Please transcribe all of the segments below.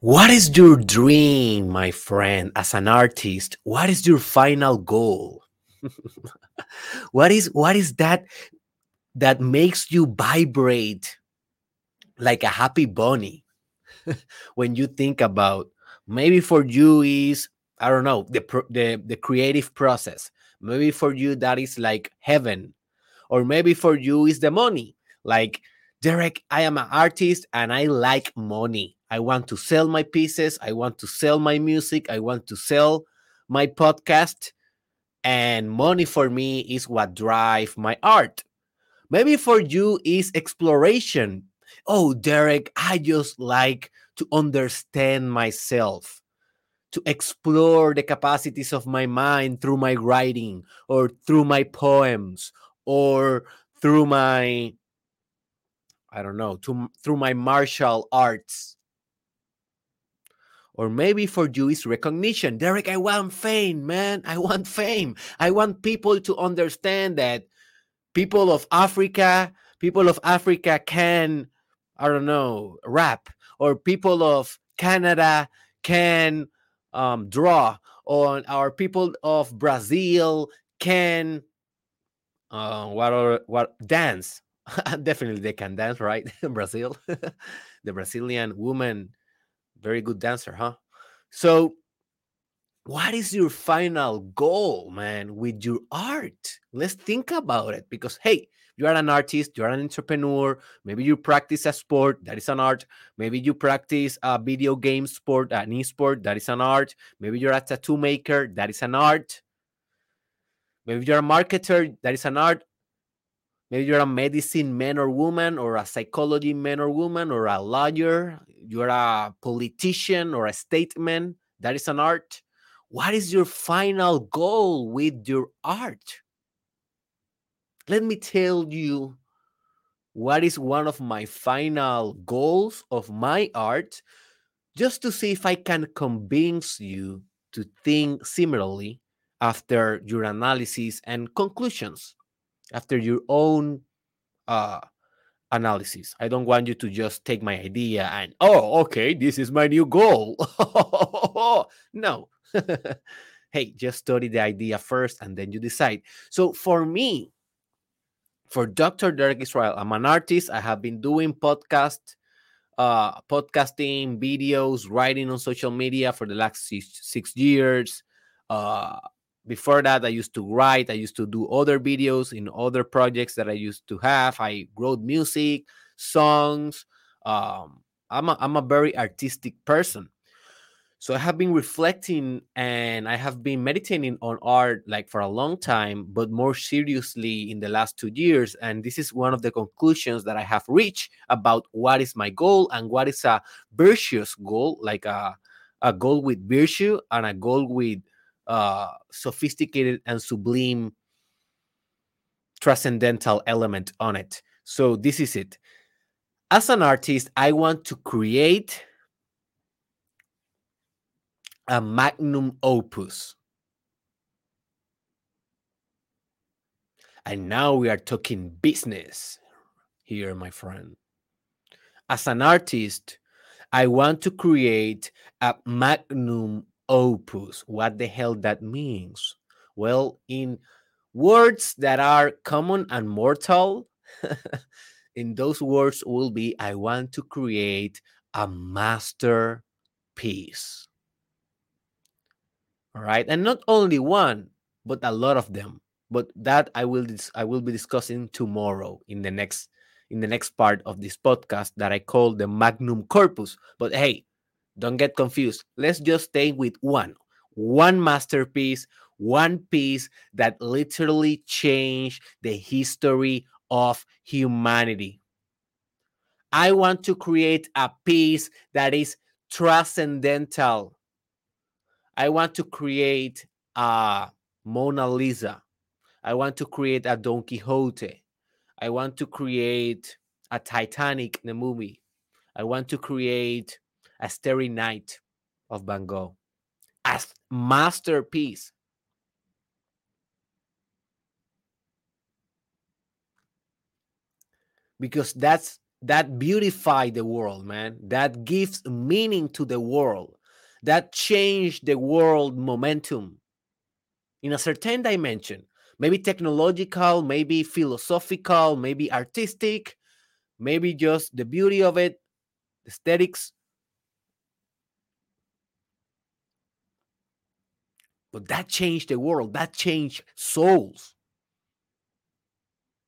What is your dream, my friend, as an artist? What is your final goal? what is what is that that makes you vibrate like a happy bunny when you think about maybe for you is I don't know the the the creative process. Maybe for you that is like heaven, or maybe for you is the money. Like Derek, I am an artist and I like money. I want to sell my pieces. I want to sell my music. I want to sell my podcast. And money for me is what drive my art. Maybe for you is exploration. Oh, Derek, I just like to understand myself, to explore the capacities of my mind through my writing or through my poems or through my I don't know, to, through my martial arts. Or maybe for you is recognition. Derek, I want fame, man. I want fame. I want people to understand that people of Africa, people of Africa can, I don't know, rap, or people of Canada can um, draw, or our people of Brazil can, uh, what or what dance Definitely they can dance, right? Brazil, the Brazilian woman, very good dancer, huh? So, what is your final goal, man, with your art? Let's think about it because, hey, you are an artist, you are an entrepreneur. Maybe you practice a sport, that is an art. Maybe you practice a video game sport, an e-sport, that is an art. Maybe you're a tattoo maker, that is an art. Maybe you're a marketer, that is an art. Maybe you're a medicine man or woman, or a psychology man or woman, or a lawyer. You're a politician or a statesman. That is an art. What is your final goal with your art? Let me tell you what is one of my final goals of my art, just to see if I can convince you to think similarly after your analysis and conclusions after your own uh, analysis. I don't want you to just take my idea and, oh, okay, this is my new goal. no. hey, just study the idea first and then you decide. So for me, for Dr. Derek Israel, I'm an artist. I have been doing podcast, uh, podcasting, videos, writing on social media for the last six, six years. Uh, before that i used to write i used to do other videos in other projects that i used to have. I wrote music songs. Um, I'm, a, I'm a very artistic person. So i have been reflecting and i have been meditating on art like for a long time but more seriously in the last two years. And this is one of the conclusions that i have reached about what is my goal and what is a virtuous goal like a, a goal with virtue and a goal with uh, sophisticated and sublime transcendental element on it. So this is it. As an artist, I want to create a magnum opus. And now we are talking business here, my friend. As an artist, I want to create a magnum opus. What the hell that means? Well, in words that are common and mortal, in those words will be I want to create a masterpiece. All right, and not only one, but a lot of them. But that I will I will be discussing tomorrow in the next in the next part of this podcast that I call the magnum corpus. But hey, don't get confused. Let's just stay with one, one masterpiece, one piece that literally changed the history of humanity. I want to create a piece that is transcendental. I want to create a Mona Lisa. I want to create a Don Quixote. I want to create a Titanic, the movie. I want to create a Starry Night of Van Gogh as masterpiece. Because that's that beautify the world, man, that gives meaning to the world, that change the world momentum in a certain dimension, maybe technological, maybe philosophical, maybe artistic, maybe just the beauty of it, aesthetics. But that changed the world, that changed souls.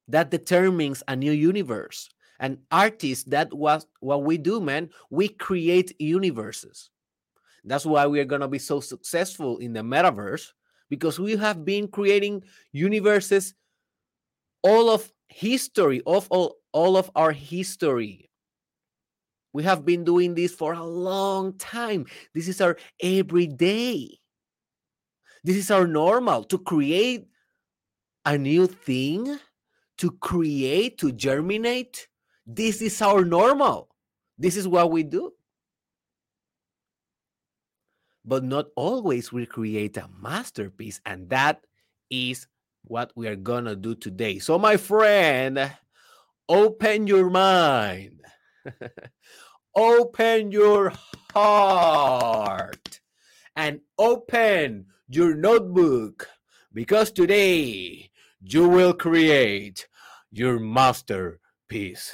That determines a new universe. And artists, that was what we do, man. We create universes. That's why we are going to be so successful in the metaverse because we have been creating universes all of history of all, all of our history we have been doing this for a long time this is our everyday this is our normal to create a new thing to create to germinate this is our normal this is what we do but not always we create a masterpiece. And that is what we are going to do today. So, my friend, open your mind, open your heart, and open your notebook because today you will create your masterpiece.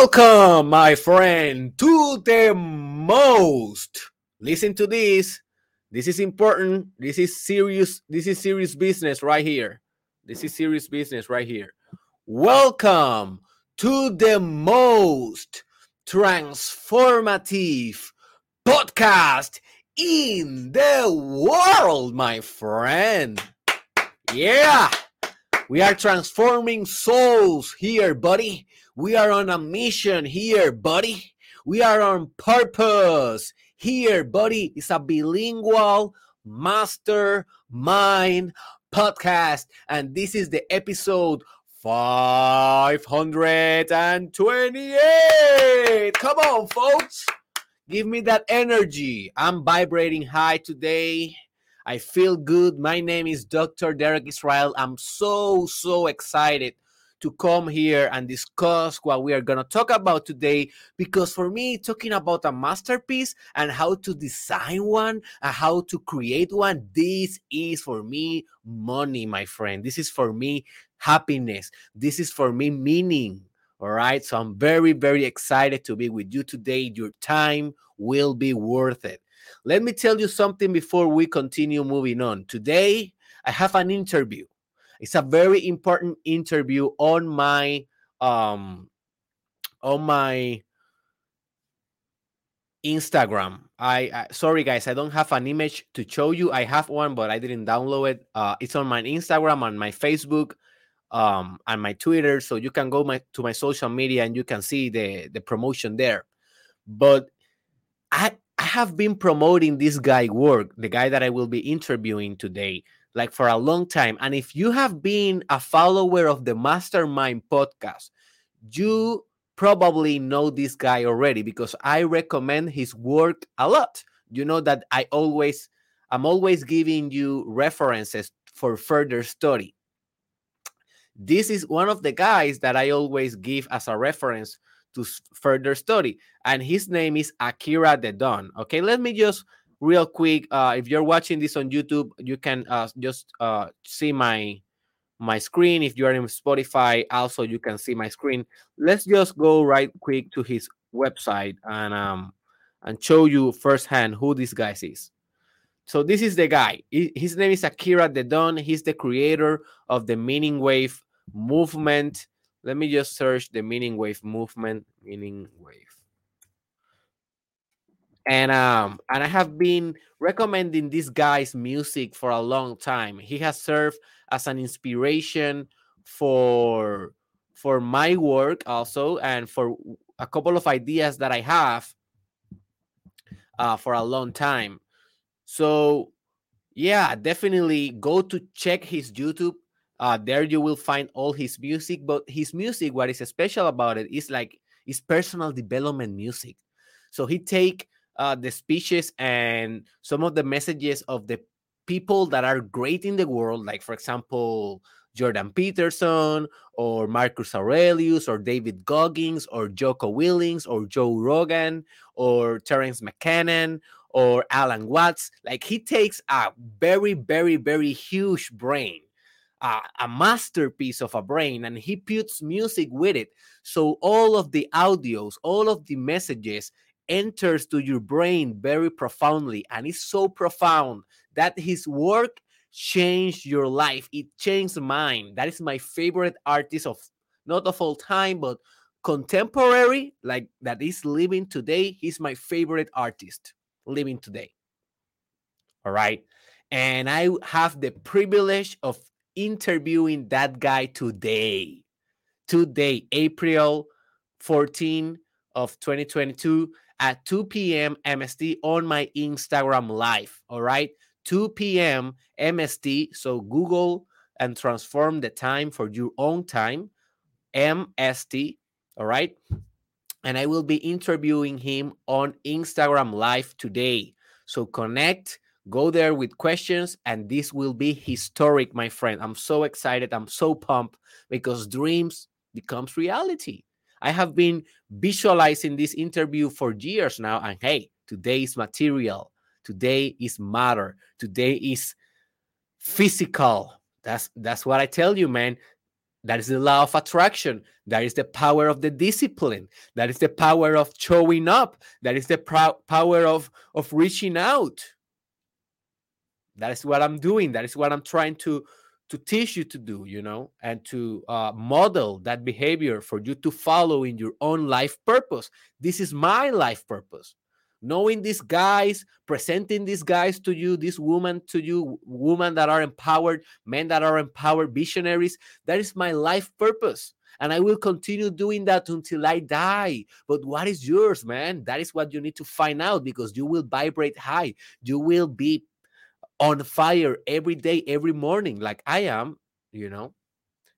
Welcome, my friend, to the most. Listen to this. This is important. This is serious. This is serious business right here. This is serious business right here. Welcome to the most transformative podcast in the world, my friend. Yeah. We are transforming souls here, buddy. We are on a mission here, buddy. We are on purpose here, buddy. It's a bilingual master mind podcast. And this is the episode 528. Come on, folks. Give me that energy. I'm vibrating high today. I feel good. My name is Dr. Derek Israel. I'm so, so excited to come here and discuss what we are going to talk about today. Because for me talking about a masterpiece and how to design one and how to create one this is for me money my friend. This is for me happiness. This is for me meaning. All right? So i'm very very excited to be with you today. Your time will be worth it. Let me tell you something before we continue moving on. Today i have an interview it's a very important interview on my um on my Instagram. I, I, sorry guys, I don't have an image to show you. I have one, but I didn't download it. Uh, it's on my Instagram on my Facebook, um, and my Twitter. So you can go my to my social media and you can see the the promotion there. But I I have been promoting this guy work, the guy that I will be interviewing today like for a long time. And if you have been a follower of the Mastermind podcast, you probably know this guy already because I recommend his work a lot. You know that I always I'm always giving you references for further study. This is one of the guys that I always give as a reference to further study, and his name is Akira the Don. Okay, let me just real quick uh, if you're watching this on youtube you can uh, just uh, see my my screen. If you are in spotify also you can see my screen. Let's just go right quick to his website and um and show you firsthand who this guy is. So this is the guy. His name is akira the don. He's the creator of the meaning wave movement. Let me just search the meaning wave movement meaning wave and um and I have been recommending this guy's music for a long time. He has served as an inspiration for for my work also and for a couple of ideas that I have uh, for a long time. So yeah, definitely go to check his YouTube. Uh, there you will find all his music, but his music, what is special about it is like is personal development music. So he take uh, the speeches and some of the messages of the people that are great in the world, like for example, Jordan Peterson or Marcus Aurelius or David Goggins or Jocko Willink or Joe Rogan or Terence McKenna or Alan Watts. Like he takes a very, very, very huge brain, uh, a masterpiece of a brain, and he puts music with it. So all of the audios, all of the messages enters to your brain very profoundly, and it's so profound that his work changed your life. It changed mine. That is my favorite artist of not of all time, but contemporary, like that is living today. He's my favorite artist living today. All right. And I have the privilege of interviewing that guy today. Today, April 14 of 2022 at 2 p.m. MST on my Instagram live. All right. 2 p.m. MST. So Google and transform the time for your own time. MST. All right. And I will be interviewing him on Instagram Live today. So connect, go there with questions, and this will be historic, my friend. I'm so excited. I'm so pumped because dreams becomes reality. I have been visualizing this interview for years now, and hey, today is material. Today is matter. Today is physical. That's that's what I tell you, man. That is the law of attraction. That is the power of the discipline. That is the power of showing up. That is the power of, of reaching out. That is what I'm doing. That is what I'm trying to, to teach you to do, you know, and to uh, model that behavior for you to follow in your own life purpose. This is my life purpose knowing these guys, presenting these guys to you, this woman to you, women that are empowered, men that are empowered, visionaries. That is my life purpose. And I will continue doing that until I die. But what is yours, man? That is what you need to find out because you will vibrate high. You will be on fire every day, every morning, like I am, you know.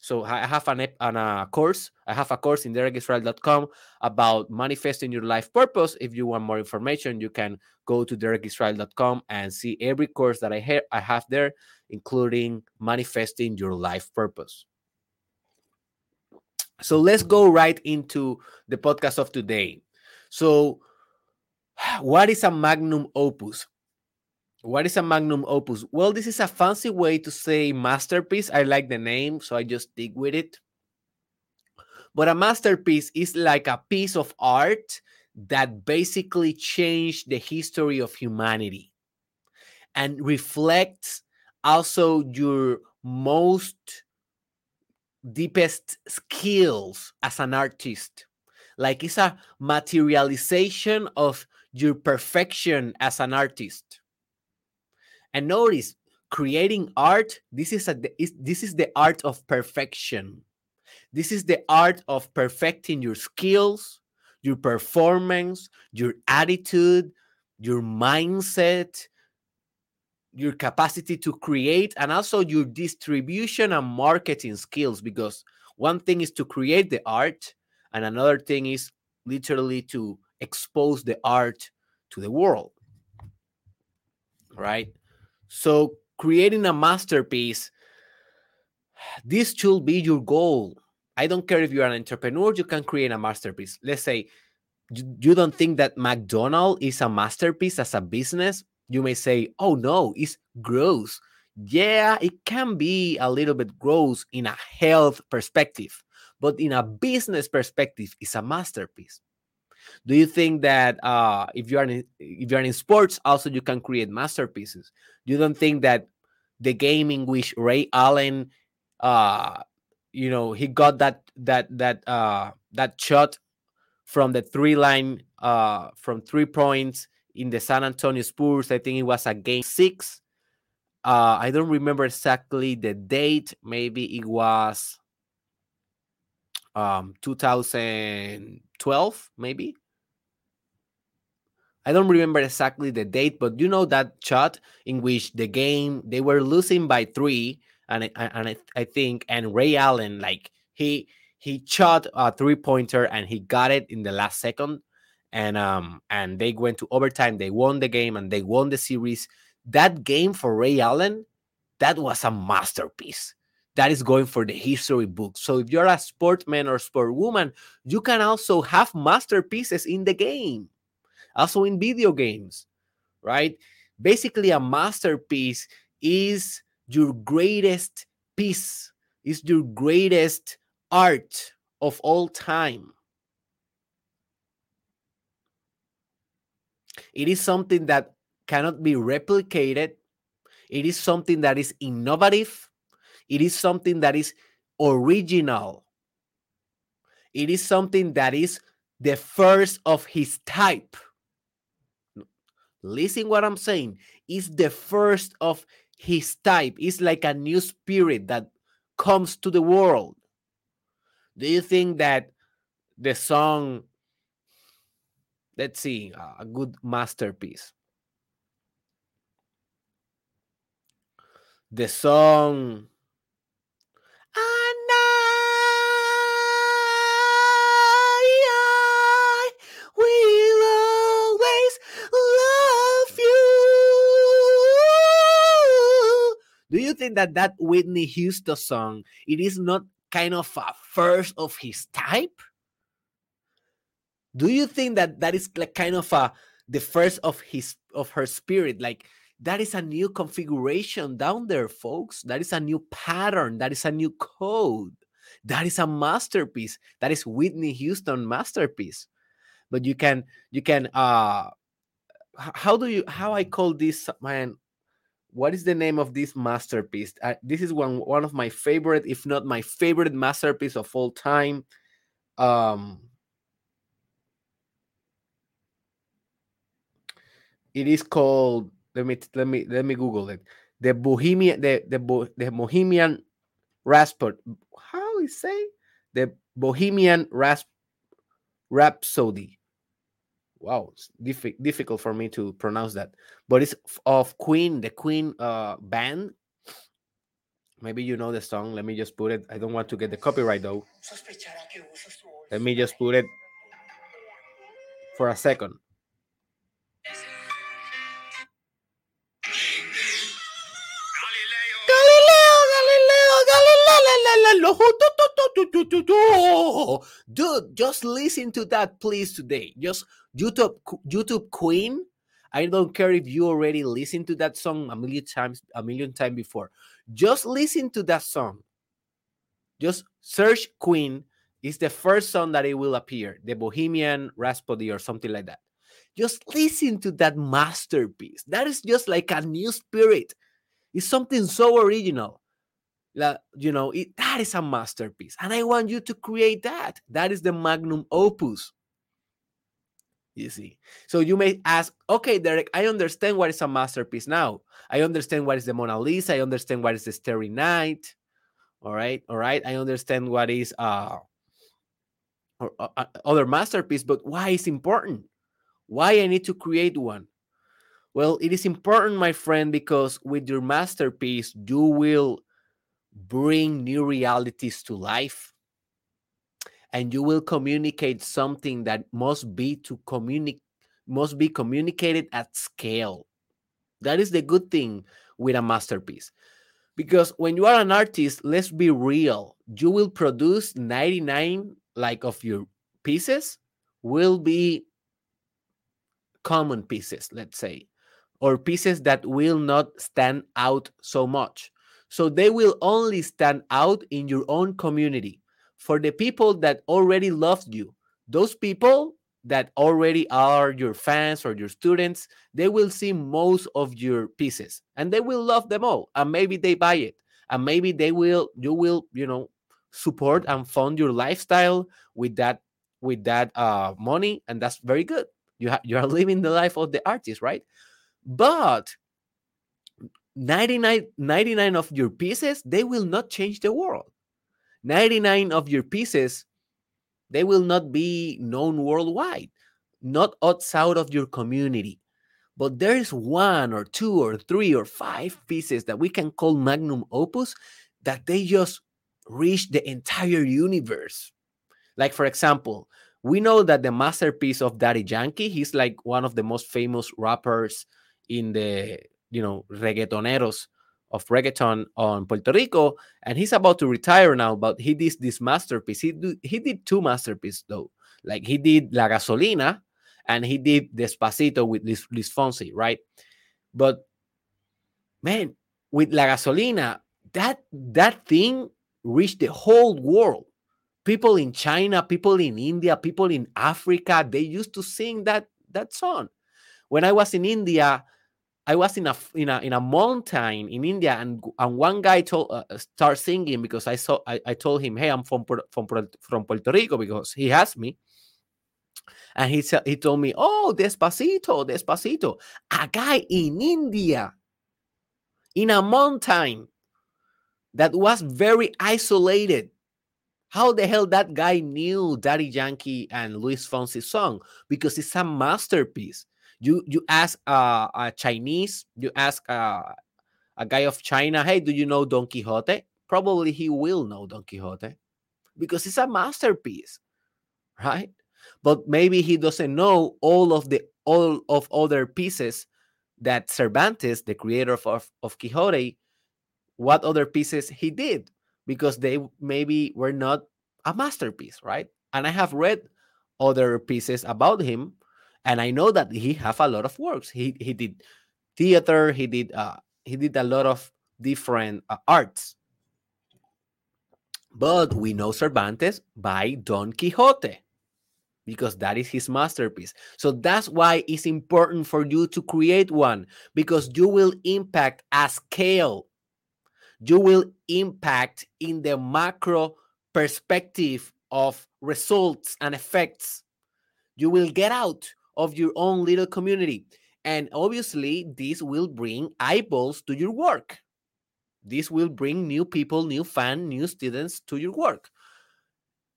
So I have an, an a course. I have a course in derekisrael.com about manifesting your life purpose. If you want more information, you can go to derekisrael.com and see every course that I, ha- I have there, including manifesting your life purpose. So let's go right into the podcast of today. So, what is a magnum opus? What is a magnum opus? Well, this is a fancy way to say masterpiece. I like the name, so I just stick with it. But a masterpiece is like a piece of art that basically changed the history of humanity and reflects also your most deepest skills as an artist. Like it's a materialization of your perfection as an artist and notice, creating art, this is a this is the art of perfection. This is the art of perfecting your skills, your performance, your attitude, your mindset, your capacity to create, and also your distribution and marketing skills. Because one thing is to create the art, and another thing is literally to expose the art to the world. Right? So, creating a masterpiece, this should be your goal. I don't care if you're an entrepreneur, you can create a masterpiece. Let's say you don't think that McDonald's is a masterpiece as a business. You may say, oh no, it's gross. Yeah, it can be a little bit gross in a health perspective, but in a business perspective, it's a masterpiece. Do you think that uh, if you are in, if you are in sports, also you can create masterpieces? You don't think that the game in which Ray Allen, uh, you know, he got that that that uh, that shot from the three line uh, from three points in the San Antonio Spurs. I think it was a game six. Uh, I don't remember exactly the date. Maybe it was um 2012, maybe. I don't remember exactly the date, but you know that shot in which the game they were losing by three, and I, and I, I think and Ray Allen like he he shot a three pointer and he got it in the last second, and um and they went to overtime. They won the game and they won the series. That game for Ray Allen, that was a masterpiece. That is going for the history book. So if you're a sportsman or sportwoman, you can also have masterpieces in the game also in video games, right? Basically, a masterpiece is your greatest piece, is your greatest art of all time. It is something that cannot be replicated. It is something that is innovative. It is something that is original. It is something that is the first of his type. Listen what i'm saying. Is the first of his type. It's like a new spirit that comes to the world. Do you think that the song let's see a good masterpiece? The song Do you think that that Whitney Houston song it is not kind of a first of his type? Do you think that that is like kind of a the first of his of her spirit? Like that is a new configuration down there folks. That is a new pattern. That is a new code. That is a masterpiece. That is whitney houston masterpiece. But you can you can uh how do you how i call this man what is the name of this masterpiece? Uh, this is one one of my favorite, if not my favorite masterpiece of all time. Um, it is called. Let me let me let me Google it. The Bohemian the the the Bohemian Rhapsody. How is say the Bohemian Rasp Rhapsody wow, it's diff- difficult for me to pronounce that. But it's of Queen, the Queen uh, band. Maybe you know the song. Let me just put it. I don't want to get the copyright though. Let me just put it for a second. Dude, just listen to that, please, today. Just YouTube, YouTube Queen. I don't care if you already listened to that song a million times, a million times before. Just listen to that song. Just search Queen. It's the first song that it will appear, the Bohemian Rhapsody or something like that. Just listen to that masterpiece. That is just like a new spirit. It's something so original Like, you know it, that is a masterpiece and i want you to create that that is the magnum opus you see. So you may ask okay derek i understand what is a masterpiece now. I understand what is the mona lisa. I understand what is the starry night. All right all right. I understand what is uh or, uh, other masterpiece but why is important? Why i need to create one? Well it is important my friend because with your masterpiece you will bring new realities to life and you will communicate something that must be to communicate must be communicated at scale. That is the good thing with a masterpiece. Because when you are an artist let's be real you will produce 99 like of your pieces will be common pieces let's say or pieces that will not stand out so much. So they will only stand out in your own community. For the people that already loved you, those people that already are your fans or your students, they will see most of your pieces and they will love them all. And maybe they buy it. And maybe they will, you will, you know, support and fund your lifestyle with that with that uh money and that's very good You ha- you are living the life of the artist, right? But 99, 99 of your pieces, they will not change the world. 99 of your pieces, they will not be known worldwide, not outside of your community. But there is one or two or three or five pieces that we can call magnum opus that they just reach the entire universe. Like, for example, we know that the masterpiece of Daddy Yankee, he's like one of the most famous rappers in the, you know, reggaetoneros of reggaeton on Puerto Rico, and he's about to retire now. But he did this masterpiece. He do, he did two masterpieces though. Like he did La Gasolina, and he did Despacito with Luis, Luis Fonsi, right? But man, with La Gasolina, that that thing reached the whole world. People in China, people in India, people in Africa, they used to sing that that song. When I was in India, I was in a in a in a mountain in India, and and one guy told uh, uh start singing because I saw I, I told him, hey, I'm from from from Puerto Rico because he asked me, and he said he told me, oh, despacito, despacito, a guy in India, in a mountain that was very isolated. How the hell that guy knew Daddy Yankee and Luis Fonsi song? Because it's a masterpiece. You you ask a Chinese, you ask a guy of China, hey, do you know Don Quixote? Probably he will know Don Quixote because it's a masterpiece, right? But maybe he doesn't know all of the all of other pieces that Cervantes, the creator of, of, of Quixote, what other pieces he did because they maybe were not a masterpiece, right? And I have read other pieces about him, and I know that he have a lot of works. He he did theater. He did uh, he did a lot of different uh, arts. But we know Cervantes by Don Quixote because that is his masterpiece. So that's why it's important for you to create one because you will impact a scale you will impact in the macro perspective of results and effects. You will get out of your own little community. And obviously, this will bring eyeballs to your work. This will bring new people, new fans, new students to your work.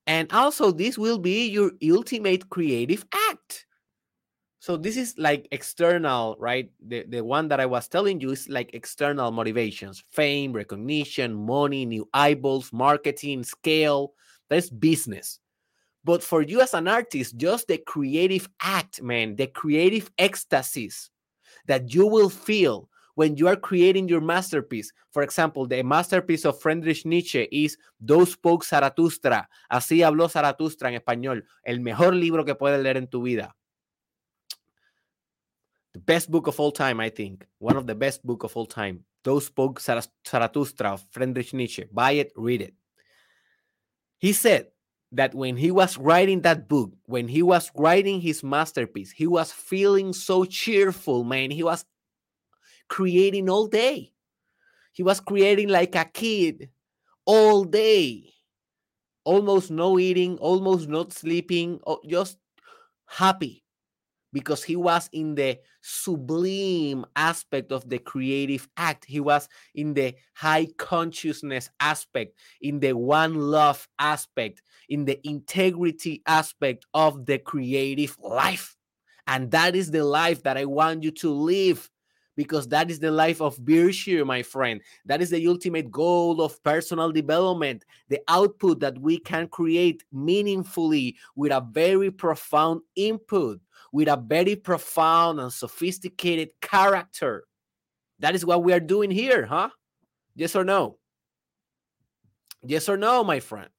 And also, this will be your ultimate creative act. So this is like external, right? The, the one that I was telling you is like external motivations, fame, recognition, money, new eyeballs, marketing, scale. That's business. But for you as an artist, just the creative act, man, the creative ecstasies that you will feel when you are creating your masterpiece. For example, the masterpiece of Friedrich Nietzsche is Those Spoke Zarathustra. Así habló Zarathustra en español. El mejor libro que puedes leer en tu vida the best book of all time, I think. One of the best book of all time. Those spoke Zarathustra of Friedrich Nietzsche. Buy it, read it. He said that when he was writing that book, when he was writing his masterpiece, he was feeling so cheerful, man. He was creating all day. He was creating like a kid all day. Almost no eating, almost not sleeping, just happy because he was in the sublime aspect of the creative act. He was in the high consciousness aspect, in the one love aspect, in the integrity aspect of the creative life. And that is the life that I want you to live because that is the life of Berkshire, my friend. That is the ultimate goal of personal development, the output that we can create meaningfully with a very profound input with a very profound and sophisticated character. That is what we are doing here, huh? Yes or no? Yes or no, my friend?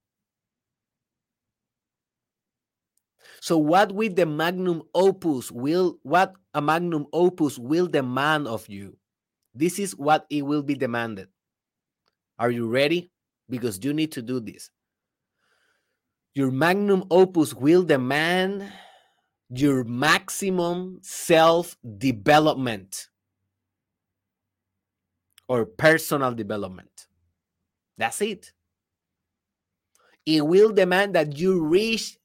So what with the magnum opus will what a magnum opus will demand of you? This is what it will be demanded. Are you ready? Because you need to do this. Your magnum opus will demand your maximum self development or personal development. That's it. It will demand that you reach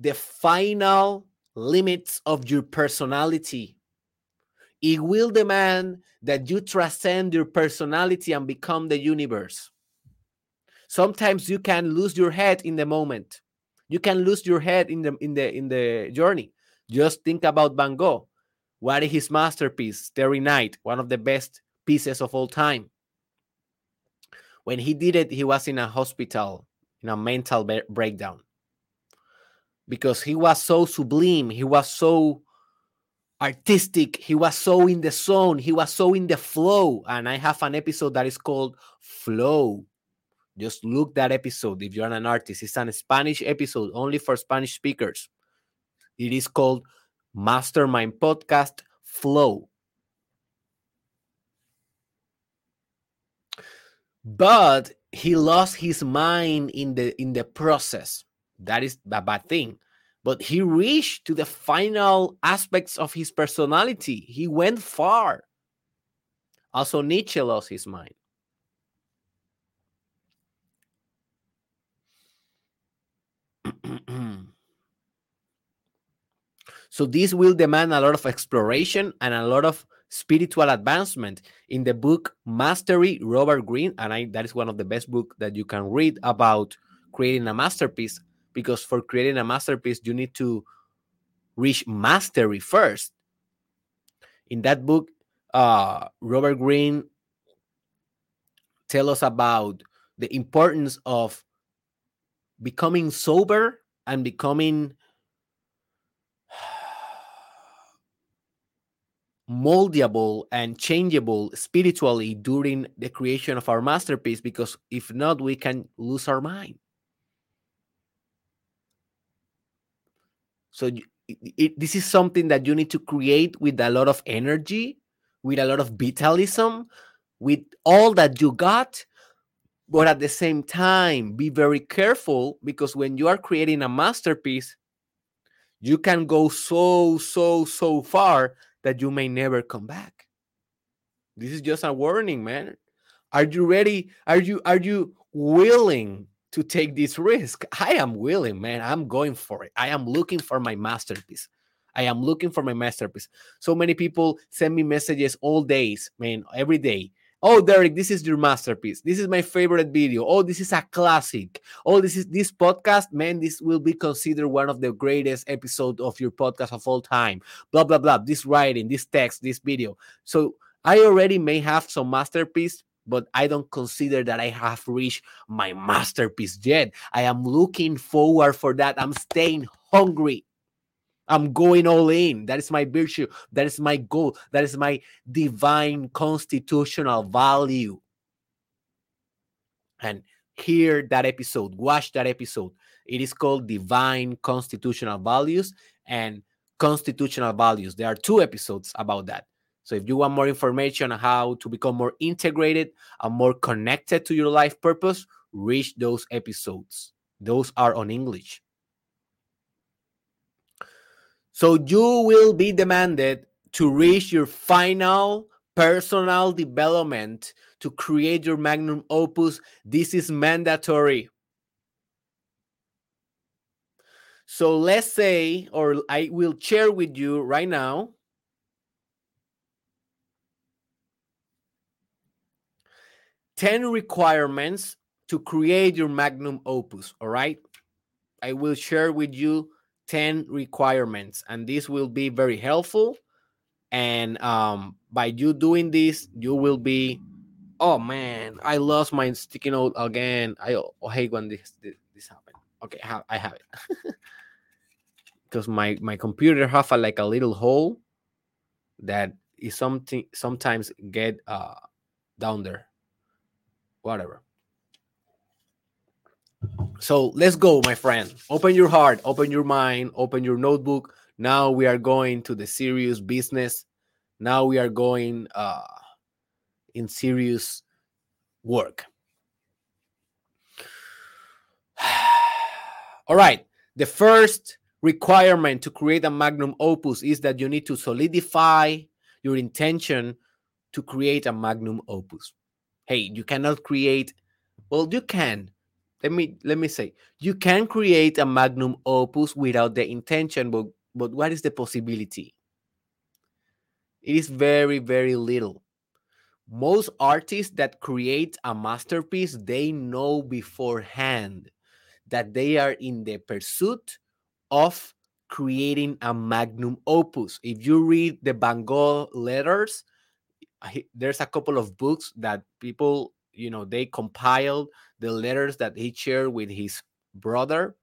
the final limits of your personality. It will demand that you transcend your personality and become the universe. Sometimes you can lose your head in the moment. You can lose your head in the in the in the journey. Just think about Van Gogh. What is his masterpiece? Starry Night, one of the best pieces of all time. When he did it, he was in a hospital, in a mental breakdown. Because he was so sublime, he was so artistic, he was so in the zone, he was so in the flow. And I have an episode that is called Flow. Just look that episode if you're an artist. It's a Spanish episode only for Spanish speakers. It is called Mastermind Podcast Flow. But he lost his mind in the in the process. That is a bad thing. But he reached to the final aspects of his personality. He went far. Also, Nietzsche lost his mind. so this will demand a lot of exploration and a lot of spiritual advancement in the book mastery robert greene and I, that is one of the best books that you can read about creating a masterpiece because for creating a masterpiece you need to reach mastery first. In that book uh, robert greene tell us about the importance of becoming sober and becoming moldable and changeable spiritually during the creation of our masterpiece because if not we can lose our mind so it, it, this is something that you need to create with a lot of energy with a lot of vitalism with all that you got but at the same time be very careful because when you are creating a masterpiece you can go so so so far that you may never come back. This is just a warning man. Are you ready? Are you are you willing to take this risk i am willing man i'm going for it i am looking for my masterpiece i am looking for my masterpiece so many people send me messages all days man every day Oh, Derek, this is your masterpiece. This is my favorite video. Oh, this is a classic. Oh, this is this podcast, man. This will be considered one of the greatest episodes of your podcast of all time. Blah blah blah. This writing, this text, this video. So I already may have some masterpiece, but I don't consider that I have reached my masterpiece yet. I am looking forward for that. I'm staying hungry. I'm going all in. That is my virtue. That is my goal. That is my divine constitutional value. And hear that episode, watch that episode. It is called Divine Constitutional Values and Constitutional Values. There are two episodes about that. So if you want more information on how to become more integrated and more connected to your life purpose, reach those episodes. Those are on English. So you will be demanded to reach your final personal development to create your magnum opus. This is mandatory. So let's say, or I will share with you right now. Ten requirements to create your magnum opus. All right. I will share with you 10 requirements and this will be very helpful and um, by you doing this you will be oh man i lost my sticky note again i oh, hate when this this, this happened okay I have, I have it because my my computer have a, like a little hole that is something sometimes get uh down there whatever so let's go, my friend. Open your heart, open your mind, open your notebook. Now we are going to the serious business. Now we are going uh, in serious work. All right. The first requirement to create a magnum opus is that you need to solidify your intention to create a magnum opus. Hey, you cannot create, well, you can, let me let me say you can create a magnum opus without the intention but but what is the possibility? It is very, very little. Most artists that create a masterpiece, they know beforehand that they are in the pursuit of creating a magnum opus. If you read the Van Gogh letters, there's a couple of books that people, you know, they compiled the letters that he shared with his brother.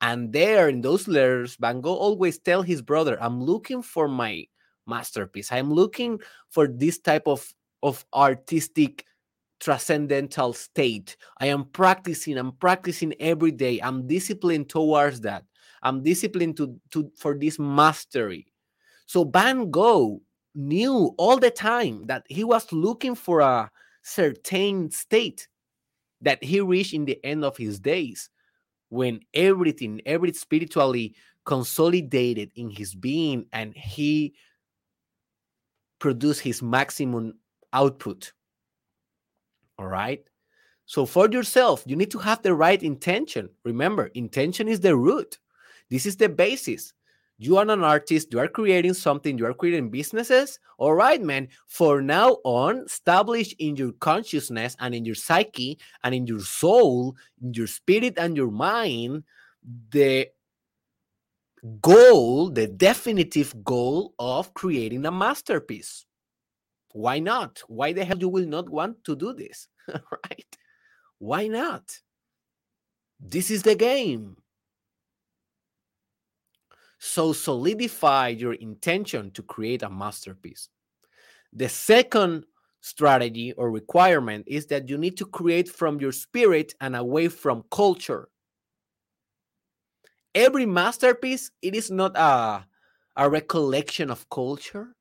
And there in those letters, Van Gogh always tell his brother, I'm looking for my masterpiece. I'm looking for this type of, of artistic transcendental state. I am practicing, I'm practicing every day. I'm disciplined towards that. I'm disciplined to, to for this mastery. So Van Gogh knew all the time that he was looking for a certain state that he reached in the end of his days when everything, every spiritually consolidated in his being and he produced his maximum output. All right. So for yourself, you need to have the right intention. Remember, intention is the root. This is the basis. You are an artist, you are creating something, you are creating businesses. All right, man. For now on, establish in your consciousness and in your psyche and in your soul, in your spirit and your mind, the goal, the definitive goal of creating a masterpiece. Why not? Why the hell you will not want to do this? right? Why not? This is the game. So solidify your intention to create a masterpiece. The second strategy or requirement is that you need to create from your spirit and away from culture. Every masterpiece, it is not a, a recollection of culture.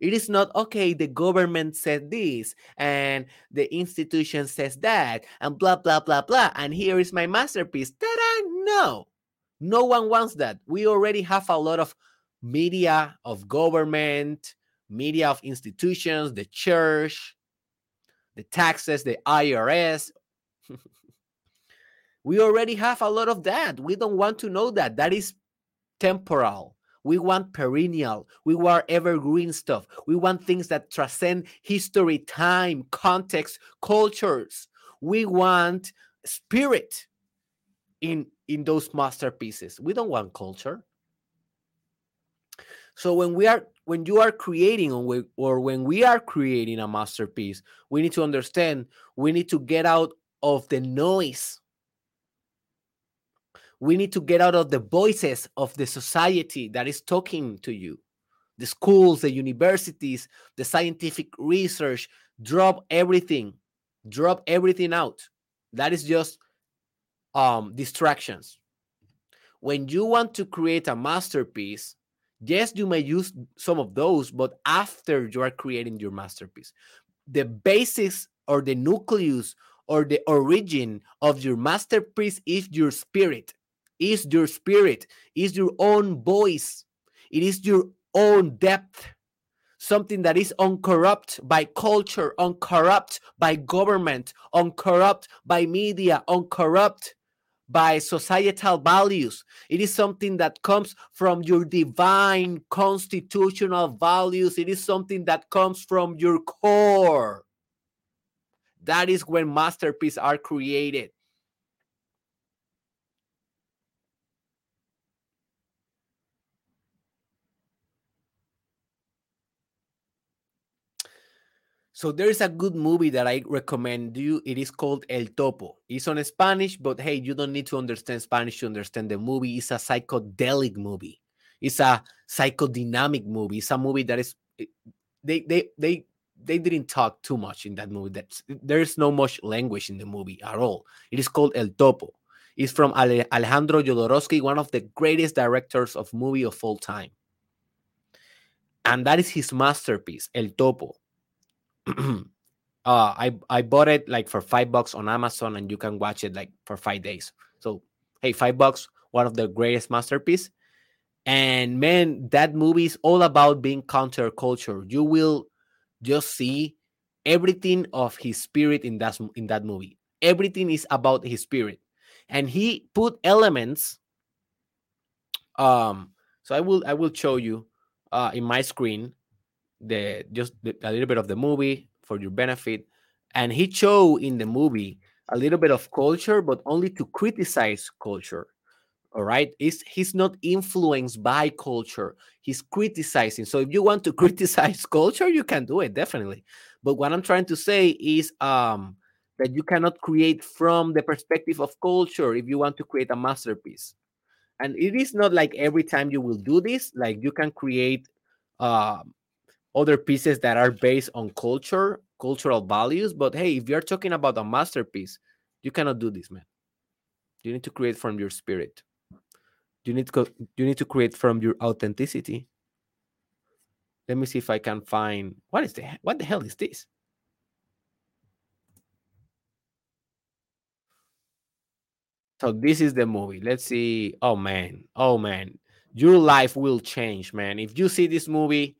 It is not, okay, the government said this and the institution says that and blah, blah, blah, blah. And here is my masterpiece. Ta-da! No. No one wants that. We already have a lot of media of government, media of institutions, the church, the taxes, the IRS. we already have a lot of that. We don't want to know that. That is temporal. We want perennial. We want evergreen stuff. We want things that transcend history, time, context, cultures. We want spirit in in those masterpieces. We don't want culture. So when we are when you are creating or, when we are creating a masterpiece, we need to understand we need to get out of the noise. We need to get out of the voices of the society that is talking to you. The schools, the universities, the scientific research, drop everything. Drop everything out. That is just um, distractions. When you want to create a masterpiece, yes, you may use some of those, but after you are creating your masterpiece, the basis or the nucleus or the origin of your masterpiece is your spirit, is your spirit, is your own voice, it is your own depth something that is uncorrupt by culture, uncorrupt by government, uncorrupt by media, uncorrupt by societal values. It is something that comes from your divine constitutional values. It is something that comes from your core. That is when masterpieces are created. So there is a good movie that I recommend you. It is called El Topo. It's on Spanish, but hey, you don't need to understand Spanish to understand the movie. It's a psychedelic movie. It's a psychodynamic movie. It's a movie that is eh, they they they they didn't talk too much in that movie. That there's no much language in the movie at all. It is called El Topo. It's from Alejandro Jodorowsky, one of the greatest directors of movie of all time. And that is his masterpiece, El Topo uh, I I bought it like for five bucks on Amazon, and you can watch it like for five days. So hey, five bucks, one of the greatest masterpiece. And man, that movie is all about being counterculture. You will just see everything of his spirit in that in that movie. Everything is about his spirit, and he put elements, um, So I will I will show you uh, in my screen the just the, a little bit of the movie for your benefit. And he showed in the movie a little bit of culture, but only to criticize culture. All right. He's, he's not influenced by culture. He's criticizing. So if you want to criticize culture, you can do it, definitely. But what I'm trying to say is um that you cannot create from the perspective of culture if you want to create a masterpiece. And it is not like every time you will do this, like you can create uh, other pieces that are based on culture, cultural values. But hey, if you're talking about a masterpiece, you cannot do this, man. You need to create from your spirit. You need to you need to create from your authenticity. Let me see if I can find what is the what the hell is this? So this is the movie. Let's see. Oh man. Oh man. Your life will change, man. If you see this movie,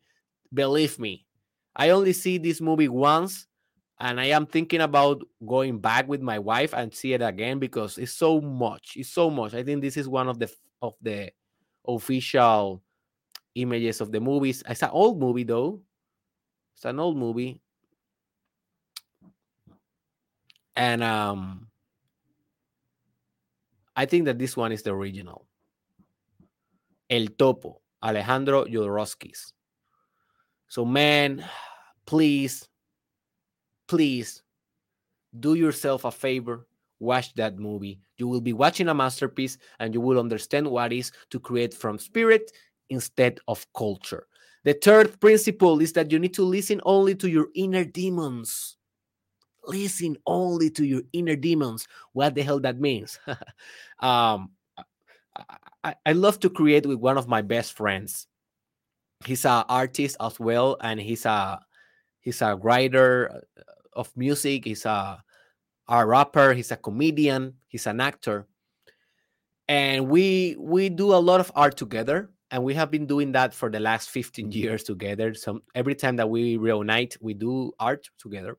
believe me. I only see this movie once and I am thinking about going back with my wife and see it again because it's so much. It's so much. I think this is one of the of the official images of the movies. It's an old movie though. It's an old movie. And um I think that this one is the original. El Topo, Alejandro Jodorowsky's. So, man, please, please do yourself a favor. Watch that movie. You will be watching a masterpiece and you will understand what is to create from spirit instead of culture. The third principle is that you need to listen only to your inner demons. Listen only to your inner demons. What the hell that means? um, I, I love to create with one of my best friends he's an artist as well and he's a he's a writer uh, of music he's a a rapper he's a comedian he's an actor. And we we do a lot of art together and we have been doing that for the last 15 years together. So every time that we reunite we do art together.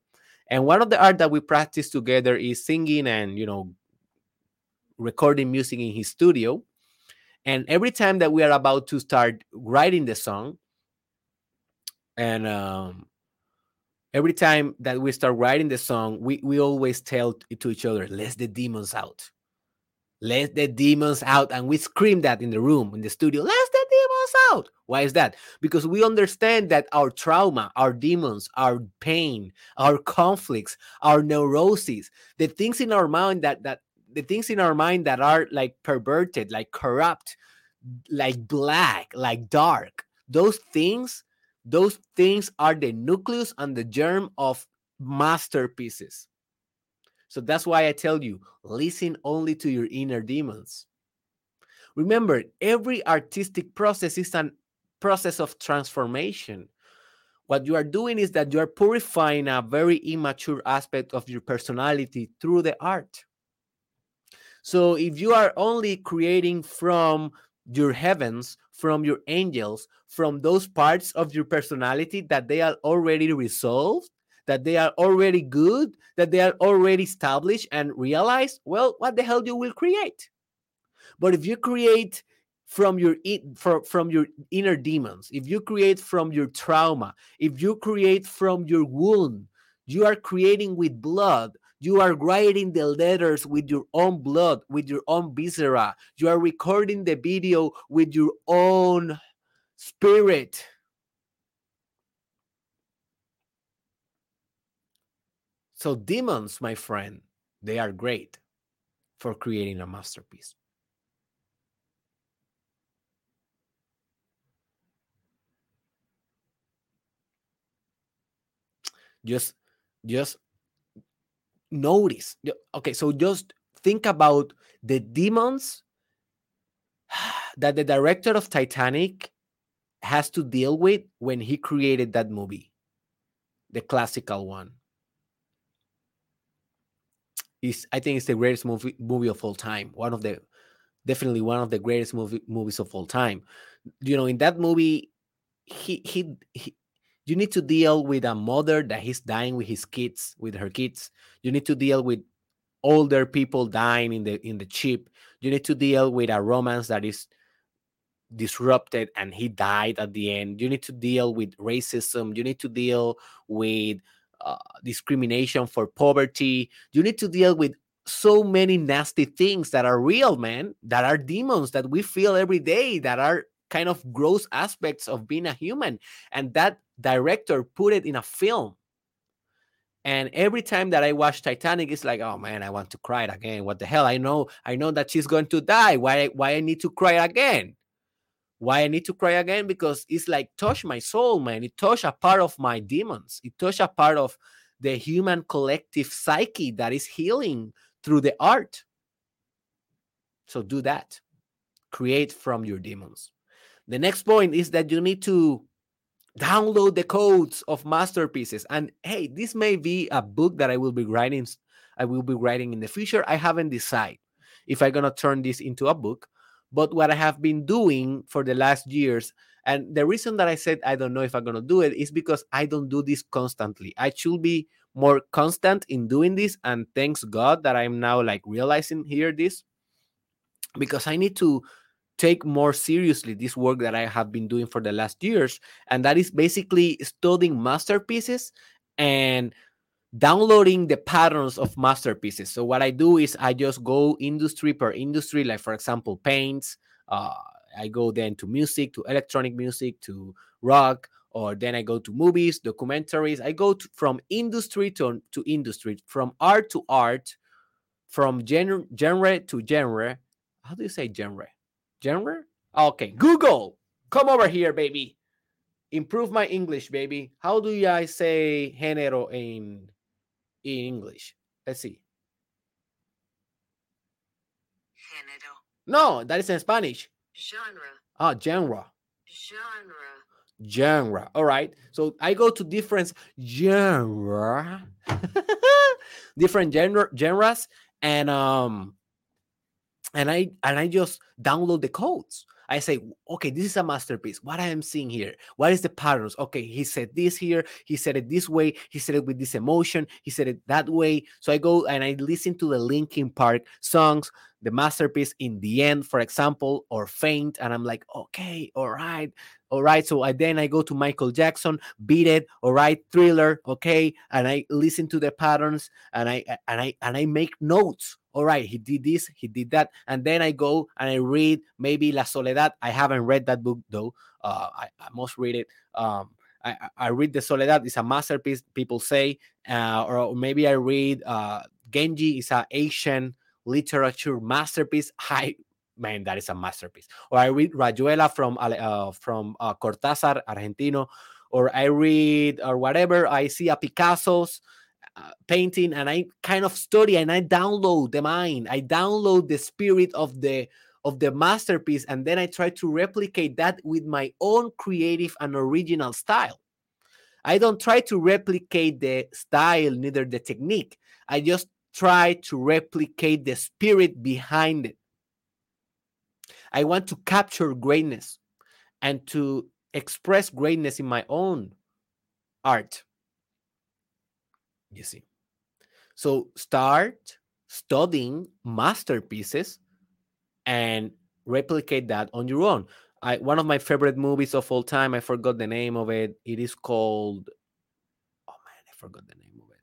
And one of the art that we practice together is singing and you know recording music in his studio and every time that we are about to start writing the song, and um, every time that we start writing the song, we, we always tell to each other, let the demons out. Let the demons out. And we scream that in the room, in the studio, let the demons out. Why is that? Because we understand that our trauma, our demons, our pain, our conflicts, our neuroses, the things in our mind that that the things in our mind that are like perverted, like corrupt, like black, like dark, those things, those things are the nucleus and the germ of masterpieces. So that's why I tell you listen only to your inner demons. Remember, every artistic process is a process of transformation. What you are doing is that you are purifying a very immature aspect of your personality through the art. So if you are only creating from your heavens, from your angels, from those parts of your personality that they are already resolved, that they are already good, that they are already established and realized, well, what the hell you will create? But if you create from your from, from your inner demons, if you create from your trauma, if you create from your wound, you are creating with blood you are writing the letters with your own blood, with your own viscera. You are recording the video with your own spirit. So, demons, my friend, they are great for creating a masterpiece. Just, just notice. Okay, so just think about the demons that the director of Titanic has to deal with when he created that movie, the classical one. Is I think it's the greatest movie movie of all time. One of the definitely one of the greatest movie, movies of all time. You know, in that movie, he he, he you need to deal with a mother that is dying with his kids with her kids you need to deal with older people dying in the in the ship you need to deal with a romance that is disrupted and he died at the end. You need to deal with racism. You need to deal with uh, discrimination for poverty. You need to deal with so many nasty things that are real, man, that are demons that we feel every day, that are kind of gross aspects of being a human. And that director put it in a film. And every time that I watch Titanic, it's like, oh man, I want to cry again. What the hell? I know, I know that she's going to die. Why, why I need to cry again? Why I need to cry again? Because it's like touch my soul, man. It touch a part of my demons. It touch a part of the human collective psyche that is healing through the art. So do that. Create from your demons. The next point is that you need to download the codes of masterpieces. And hey, this may be a book that I will be writing. I will be writing in the future. I haven't decided if I'm gonna turn this into a book. But what I have been doing for the last years, and the reason that I said I don't know if I'm gonna do it is because I don't do this constantly. I should be more constant in doing this, and thanks God that I'm now like realizing here this because I need to take more seriously this work that I have been doing for the last years. And that is basically studying masterpieces and downloading the patterns of masterpieces. So what I do is I just go industry per industry, like for example, paints. Uh, I go then to music, to electronic music, to rock, or then I go to movies, documentaries. I go to, from industry to, to industry, from art to art, from genre, genre to genre. How do you say genre? Genre? Okay, Google, come over here, baby. Improve my English, baby. How do I say género in in English? Let's see. Género. No, that is in Spanish. Genre. Ah, genre. Genre. Genre. All right. So I go to different genre, different genre genres, and um and I and I just download the codes. I say, okay, this is a masterpiece. What I am seeing here, what is the patterns? Okay, he said this here, he said it this way, he said it with this emotion, he said it that way. So I go and I listen to the Linkin Park songs, the masterpiece in the end, for example, or faint, and I'm like, okay, all right, all right. So I then I go to Michael Jackson, beat it, all right, thriller, okay, and I listen to the patterns and I and I and I make notes all right, he did this, he did that. And then I go and I read maybe La Soledad. I haven't read that book though. Uh, I, I must read it. Um, I, I read The Soledad, it's a masterpiece, people say. Uh, or maybe I read uh, Genji, is an Asian literature masterpiece. I man, that is a masterpiece. Or I read Rayuela from uh, from uh, Cortázar, Argentino, or I read or whatever. I see a Picasso's uh, painting and I kind of study and I download the mind. I download the spirit of the of the masterpiece and then I try to replicate that with my own creative and original style. I don't try to replicate the style, neither the technique. I just try to replicate the spirit behind it. I want to capture greatness and to express greatness in my own art. You see. So start studying masterpieces and replicate that on your own. I one of my favorite movies of all time, I forgot the name of it. It is called Oh man, I forgot the name of it.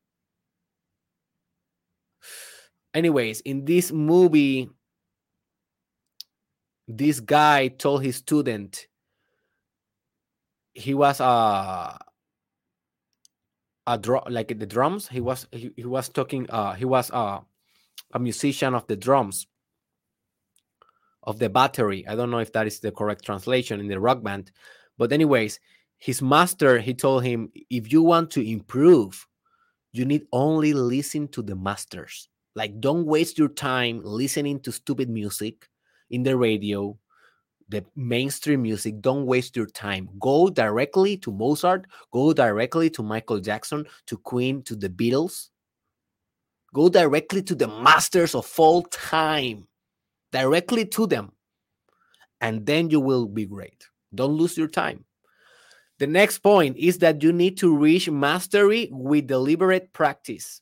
Anyways, in this movie this guy told his student he was a a drum like the drums he was he, he was talking uh he was uh, a musician of the drums of the battery. I don't know if that is the correct translation in the rock band but anyways his master he told him if you want to improve you need only listen to the masters. Like don't waste your time listening to stupid music in the radio the mainstream music. Don't waste your time. Go directly to Mozart, go directly to Michael Jackson, to Queen, to the Beatles. Go directly to the masters of all time, directly to them. And then you will be great. Don't lose your time. The next point is that you need to reach mastery with deliberate practice.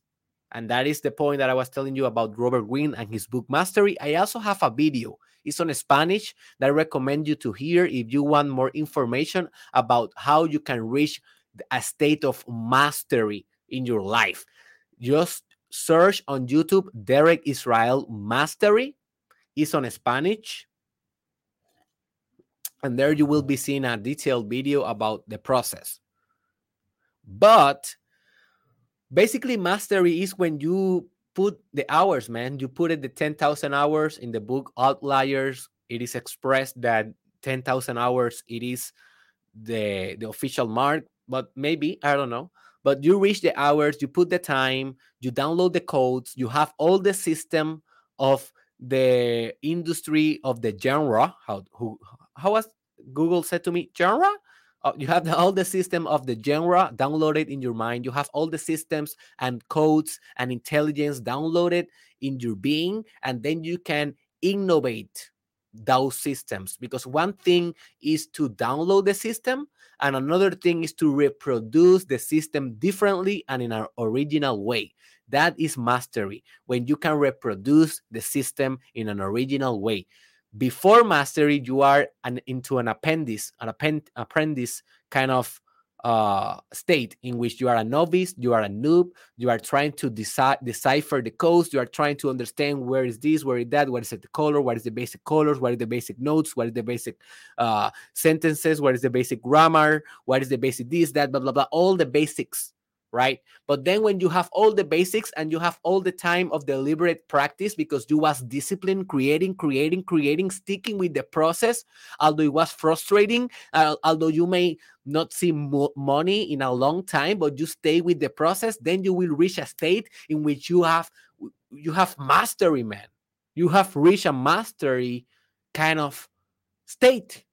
And that is the point that I was telling you about Robert Greene and his book Mastery. I also have a video is on Spanish that I recommend you to hear if you want more information about how you can reach a state of mastery in your life. Just search on YouTube Derek Israel Mastery. Is on Spanish. And there you will be seeing a detailed video about the process. But basically, mastery is when you put the hours, man. You put it the 10,000 hours in the book Outliers. It is expressed that 10,000 hours it is the the official mark, but maybe I don't know. But you reach the hours, you put the time, you download the codes, you have all the system of the industry of the genre. How who how was Google said to me genre? Uh, you have the, all the system of the genre downloaded in your mind. You have all the systems and codes and intelligence downloaded in your being, and then you can innovate those systems. Because one thing is to download the system and another thing is to reproduce the system differently and in an original way. That is mastery when you can reproduce the system in an original way before mastery you are an, into an apprentice an append, apprentice kind of uh, state in which you are a novice you are a noob you are trying to deci- decipher the codes you are trying to understand where is this where is that what is it the color what is the basic colors what is the basic notes what is the basic uh, sentences what is the basic grammar what is the basic this that blah blah blah all the basics right? But then when you have all the basics and you have all the time of deliberate practice because you was disciplined creating creating creating sticking with the process although it was frustrating uh, although you may not see mo- money in a long time but you stay with the process then you will reach a state in which you have you have mastery man. You have reached a mastery kind of state.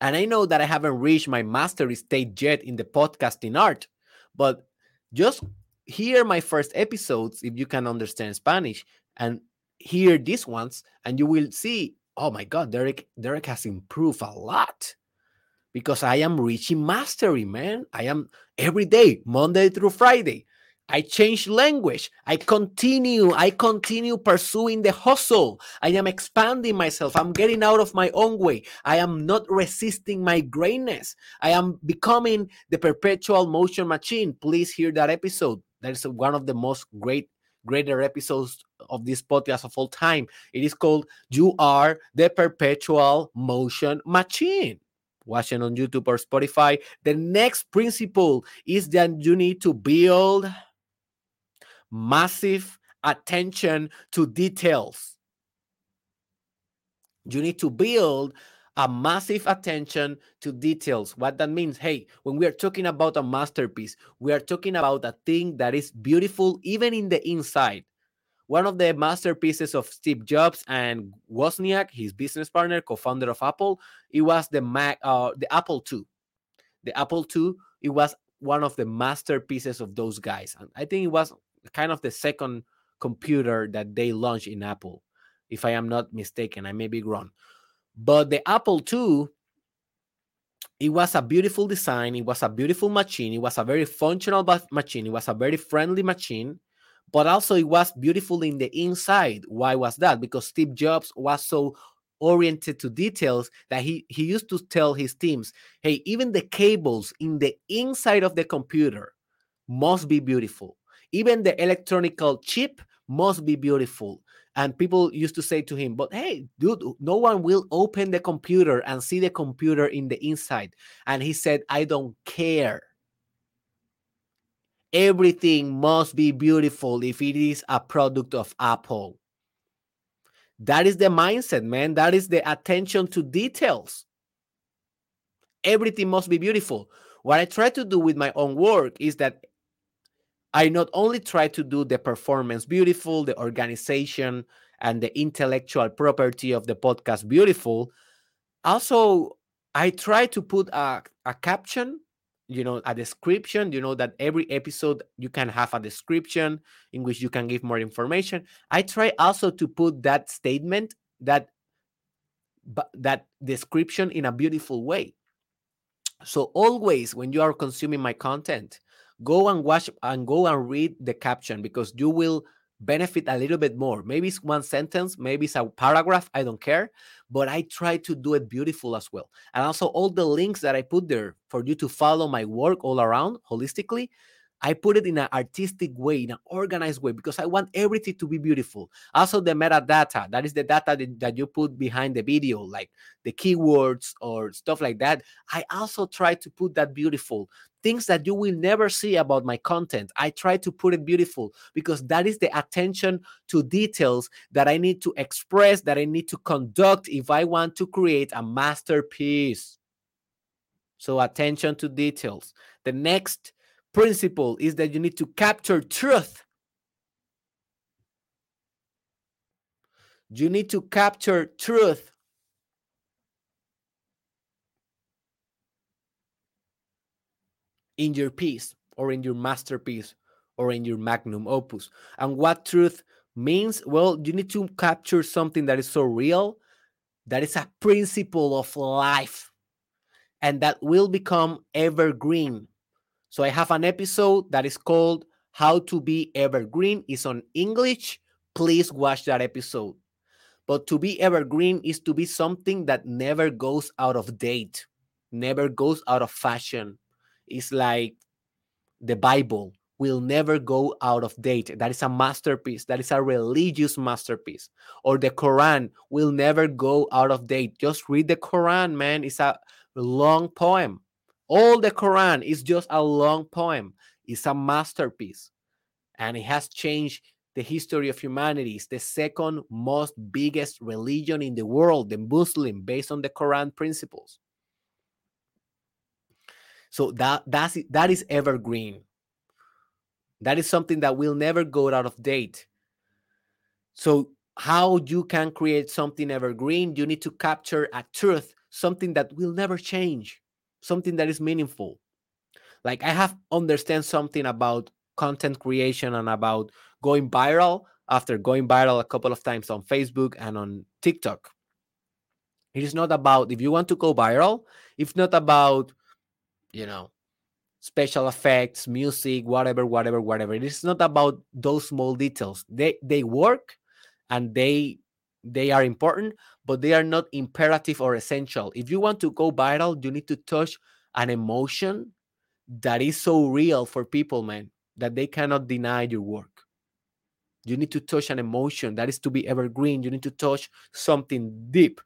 And I know that I haven't reached my mastery state yet in the podcasting art, but just hear my first episodes if you can understand Spanish and hear these ones, and you will see, oh my God, Derek, Derek has improved a lot because I am reaching mastery, man. I am every day, Monday through Friday. I change language. I continue. I continue pursuing the hustle. I am expanding myself. I'm getting out of my own way. I am not resisting my greatness. I am becoming the perpetual motion machine. Please hear that episode. That is one of the most great, greater episodes of this podcast of all time. It is called You Are the Perpetual Motion Machine watching on YouTube or Spotify. The next principle is that you need to build massive attention to details. You need to build a massive attention to details. What that means, hey, when we are talking about a masterpiece, we are talking about a thing that is beautiful even in the inside. One of the masterpieces of Steve Jobs and Wozniak, his business partner, co-founder of Apple, it was the Mac, uh, the Apple II. The Apple II, it was one of the masterpieces of those guys. And I think it was kind of the second computer that they launched in Apple, if I am not mistaken. I may be wrong. But the Apple II, it was a beautiful design. It was a beautiful machine. It was a very functional machine. It was a very friendly machine, but also it was beautiful in the inside. Why was that? Because Steve Jobs was so oriented to details that he, he used to tell his teams, hey, even the cables in the inside of the computer must be beautiful even the electronical chip must be beautiful. And people used to say to him, But hey, dude, no one will open the computer and see the computer in the inside. And he said, I don't care. Everything must be beautiful if it is a product of Apple. That is the mindset, man. That is the attention to details. Everything must be beautiful. What I try to do with my own work is that I not only try to do the performance beautiful, the organization and the intellectual property of the podcast beautiful, also I try to put a, a caption, you know, a description, you know, that every episode you can have a description in which you can give more information. I try also to put that statement, that that description in a beautiful way. So always when you are consuming my content, go and watch and go and read the caption because you will benefit a little bit more. Maybe it's one sentence, maybe it's a paragraph, I don't care, but I try to do it beautiful as well. And also all the links that I put there for you to follow my work all around holistically, I put it in an artistic way, in an organized way, because I want everything to be beautiful. Also, the metadata, that is the data that, you put behind the video, like the keywords or stuff like that. I also try to put that beautiful things that you will never see about my content. I try to put it beautiful because that is the attention to details that I need to express, that I need to conduct if I want to create a masterpiece. So, attention to details. The next principle is that you need to capture truth. You need to capture truth. In your piece or in your masterpiece or in your magnum opus. And what truth means? Well, you need to capture something that is so real, that is a principle of life, and that will become evergreen so I have an episode that is called How to Be Evergreen. It's on English. Please watch that episode. But to be evergreen is to be something that never goes out of date, never goes out of fashion. It's like the Bible will never go out of date. That is a masterpiece. That is a religious masterpiece. Or the Quran will never go out of date. Just read the Quran, man. It's a long poem. All the Quran is just a long poem. It's a masterpiece. And it has changed the history of humanity. It's the second most biggest religion in the world, the Muslim, based on the Quran principles. So that that's that is evergreen. That is something that will never go out of date. So how you can create something evergreen, you need to capture a truth, something that will never change something that is meaningful like i have understand something about content creation and about going viral after going viral a couple of times on facebook and on tiktok it is not about if you want to go viral it's not about you know special effects music whatever whatever whatever it is not about those small details they they work and they they are important, but they are not imperative or essential. If you want to go viral, you need to touch an emotion that is so real for people, man, that they cannot deny your work. You need to touch an emotion that is to be evergreen. You need to touch something deep.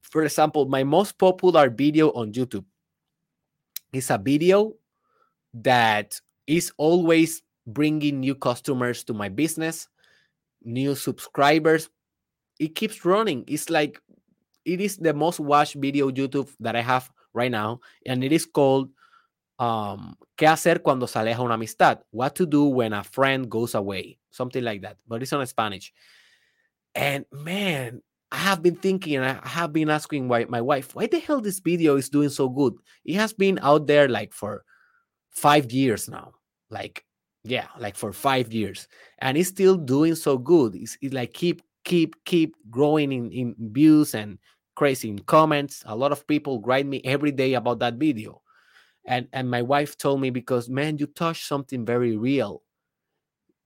For example, my most popular video on YouTube is a video that is always bringing new customers to my business, new subscribers, it keeps running. It's like it is the most watched video YouTube that I have right now, and it is called um, ¿Qué hacer cuando se aleja una amistad? What to do when a friend goes away, something like that. But it's on Spanish. And man, I have been thinking, and I have been asking why, my wife, why the hell this video is doing so good? It has been out there like for five years now. Like, yeah, like for five years, and it's still doing so good. It's, it's like keep keep keep growing in, in views and crazy in comments a lot of people write me every day about that video and and my wife told me because man you touch something very real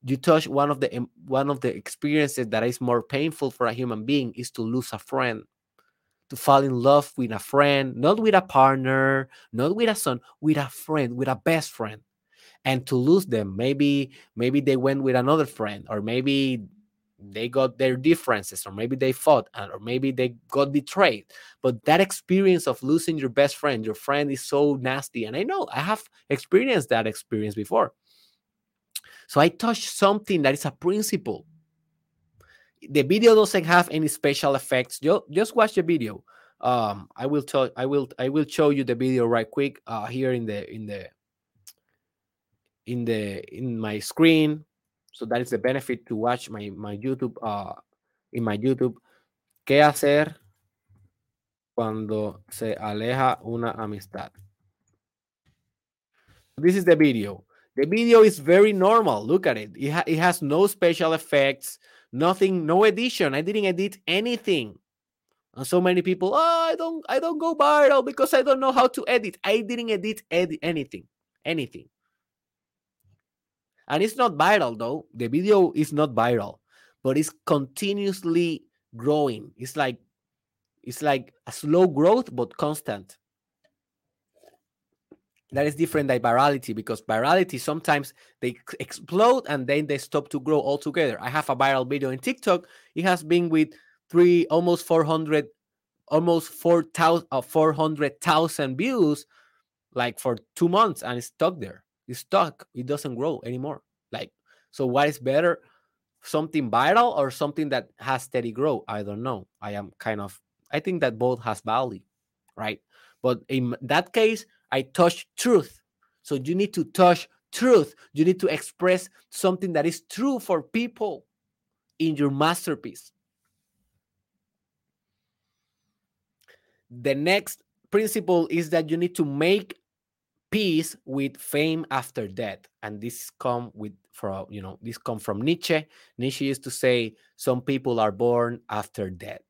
you touch one of the one of the experiences that is more painful for a human being is to lose a friend to fall in love with a friend not with a partner not with a son with a friend with a best friend and to lose them. Maybe maybe they went with another friend or maybe they got their differences or maybe they fought or maybe they got betrayed. But that experience of losing your best friend your friend is so nasty and i know i have experienced that experience before so i touched something that is a principle the video doesn't have any special effects just, just watch the video um i will tell i will i will show you the video right quick uh here in the in the in the in my screen so that is the benefit to watch my, my YouTube, uh, in my YouTube. ¿Qué hacer cuando se aleja una amistad? This is the video. The video is very normal. Look at it. It, ha it has no special effects, nothing, no edition. I didn't edit anything. And so many people, oh, I don't, I don't go viral because I don't know how to edit. I didn't edit ed anything, anything. And it's not viral though. The video is not viral, but it's continuously growing. It's like it's like a slow growth but constant. That is different than virality because virality sometimes they explode and then they stop to grow altogether. I have a viral video in TikTok. It has been with three almost 400 almost 4,000 uh, 400,000 views like for 2 months and it's stuck there. It's stuck. It doesn't grow anymore. Like so what is better something viral or something that has steady growth? I don't know. I am kind of I think that both has value, right? But in that case, I touch truth. So you need to touch truth. You need to express something that is true for people in your masterpiece. The next principle is that you need to make peace with fame after death and this come with from you know this come from nietzsche nietzsche used to say some people are born after death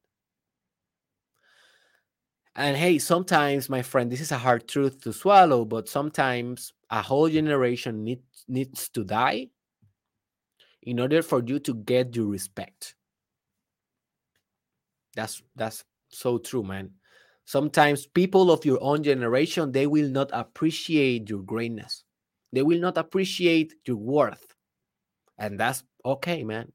and hey, sometimes, my friend, this is a hard truth to swallow, but sometimes a whole generation need, needs to die in order for you to get your respect. That's that's so true, man. Sometimes people of your own generation they will not appreciate your greatness. They will not appreciate your worth. And that's okay, man.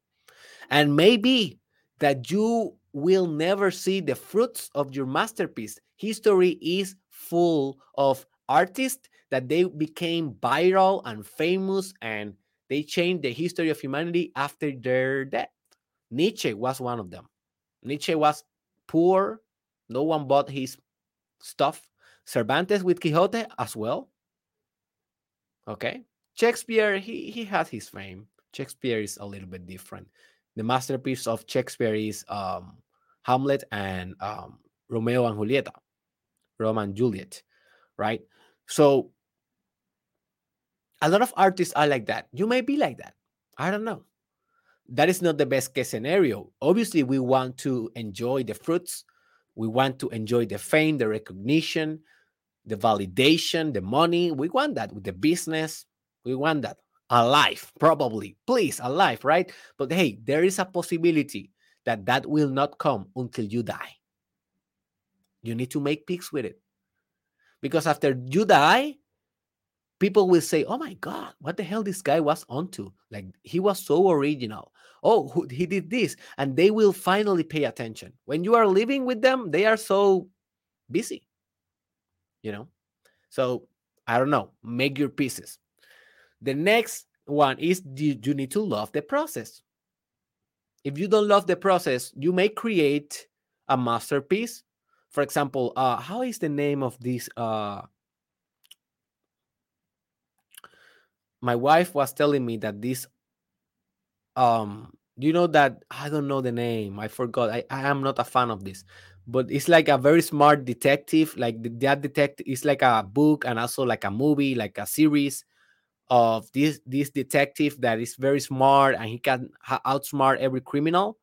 And maybe that you will never see the fruits of your masterpiece. History is full of artists that they became viral and famous and they changed the history of humanity after their death. Nietzsche was one of them. Nietzsche was poor, no one bought his stuff. Cervantes with Quixote as well. Okay. Shakespeare, he, he has his fame. Shakespeare is a little bit different. The masterpiece of Shakespeare is um, Hamlet and um, Romeo and Julieta, Romeo and Juliet, right? So a lot of artists are like that. You may be like that. I don't know. That is not the best case scenario. Obviously, we want to enjoy the fruits. We want to enjoy the fame, the recognition, the validation, the money. We want that with the business. We want that alive, probably. Please, alive, right? But hey, there is a possibility that that will not come until you die. You need to make peace with it. Because after you die, people will say, "Oh my God, what the hell this guy was onto? Like he was so original. Oh, he did this," and they will finally pay attention. When you are living with them, they are so busy. You know, so I don't know. Make your pieces. The next one is you, you need to love the process if you don't love the process, you may create a masterpiece. For example, uh, how is the name of this? Uh, my wife was telling me that this um you know that i don't know the name i forgot i, I am not a fan of this but it's like a very smart detective like that detective is like a book and also like a movie like a series of this this detective that is very smart and he can outsmart every criminal.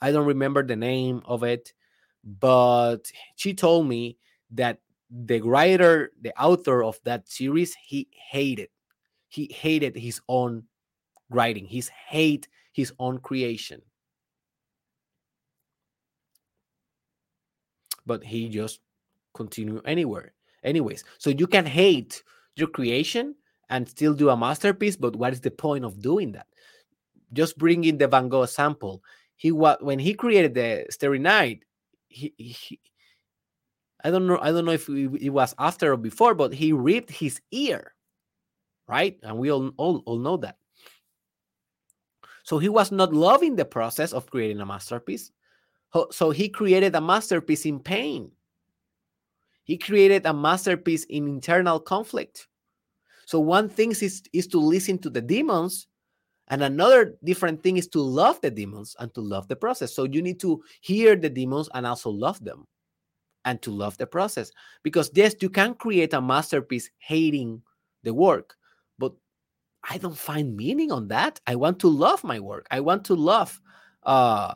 I don't remember the name of it, but she told me that the writer, the author of that series, he hated. He hated his own writing. He hate his own creation. But he just continue anywhere. Anyways, so you can hate your creation and still do a masterpiece. But what is the point of doing that? Just bringing the Van Gogh sample. He was when he created the Starry Night. He, he I don't know. I don't know if it was after or before, but he ripped his ear, right? And we all all, all know that. So he was not loving the process of creating a masterpiece. So he created a masterpiece in pain. He created a masterpiece in internal conflict. So one thing is, is to listen to the demons, and another different thing is to love the demons and to love the process. So you need to hear the demons and also love them and to love the process. Because yes, you can create a masterpiece hating the work, but I don't find meaning on that. I want to love my work. I want to love uh,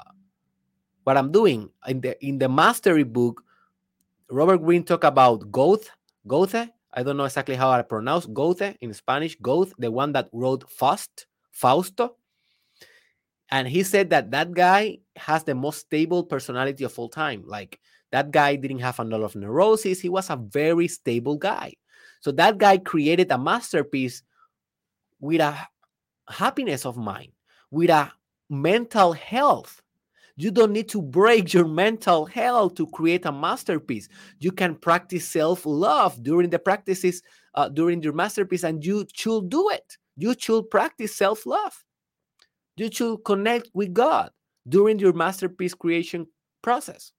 what I'm doing. In the in the mastery book, Robert Greene talk about Goethe, Goethe, I don't know exactly how I pronounce Goethe in Spanish, Goethe, the one that wrote Faust, Fausto. And he said that that guy has the most stable personality of all time. Like that guy didn't have a lot of neurosis. He was a very stable guy. So that guy created a masterpiece with a happiness of mind, with a mental health. You don't need to break your mental health to create a masterpiece. You can practice self love during the practices, uh, during your masterpiece, and you should do it. You should practice self love. You should connect with God during your masterpiece creation process.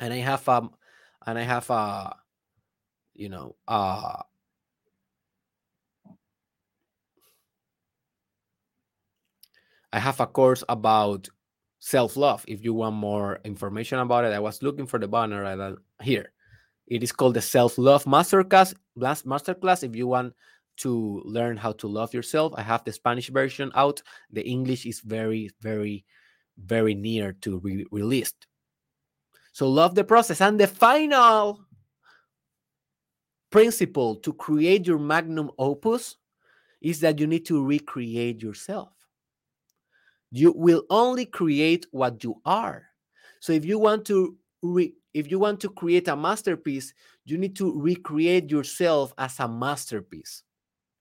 And I have um, and I have a, you know, uh, I have a course about self love. If you want more information about it, I was looking for the banner right here. It is called the Self Love Masterclass. Masterclass. If you want to learn how to love yourself, I have the Spanish version out. The English is very, very, very near to be released. So love the process. And the final principle to create your magnum opus is that you need to recreate yourself. You will only create what you are. So if you want to re- if you want to create a masterpiece, you need to recreate yourself as a masterpiece.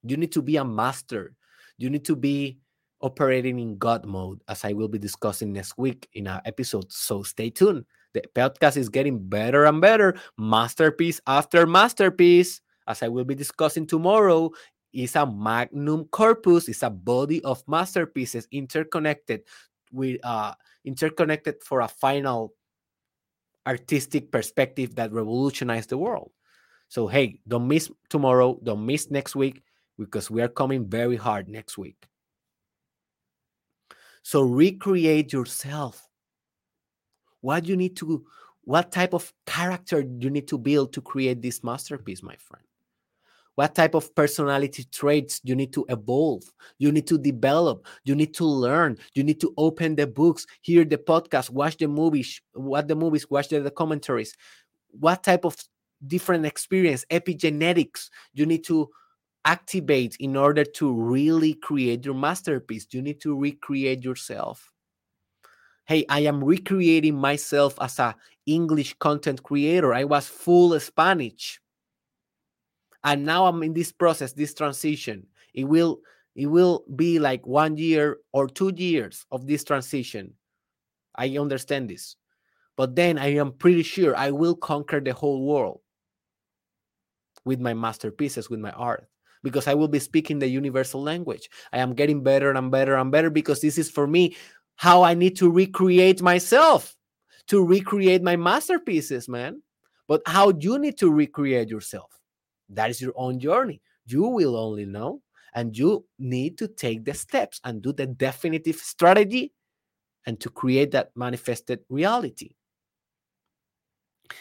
You need to be a master. You need to be operating in God mode, as I will be discussing next week in an episode. So stay tuned. The podcast is getting better and better, masterpiece after masterpiece, as I will be discussing tomorrow. Is a magnum corpus, is a body of masterpieces interconnected with uh interconnected for a final artistic perspective that revolutionized the world. So hey, don't miss tomorrow, don't miss next week because we are coming very hard next week. So recreate yourself. What you need to what type of character you need to build to create this masterpiece, my friend? What type of personality traits you need to evolve? You need to develop. You need to learn. You need to open the books, hear the podcast, watch the movies, watch the movies, watch the, the commentaries. What type of different experience, epigenetics you need to activate in order to really create your masterpiece? You need to recreate yourself hey i am recreating myself as a english content creator i was full spanish and now i'm in this process this transition. It will it will be like one year or two years of this transition. I understand this. But then i am pretty sure i will conquer the whole world with my masterpieces with my art because i will be speaking the universal language. I am getting better and better and better because this is for me how i need to recreate myself to recreate my masterpieces man. But how you need to recreate yourself that is your own journey. You will only know, and you need to take the steps and do the definitive strategy and to create that manifested reality.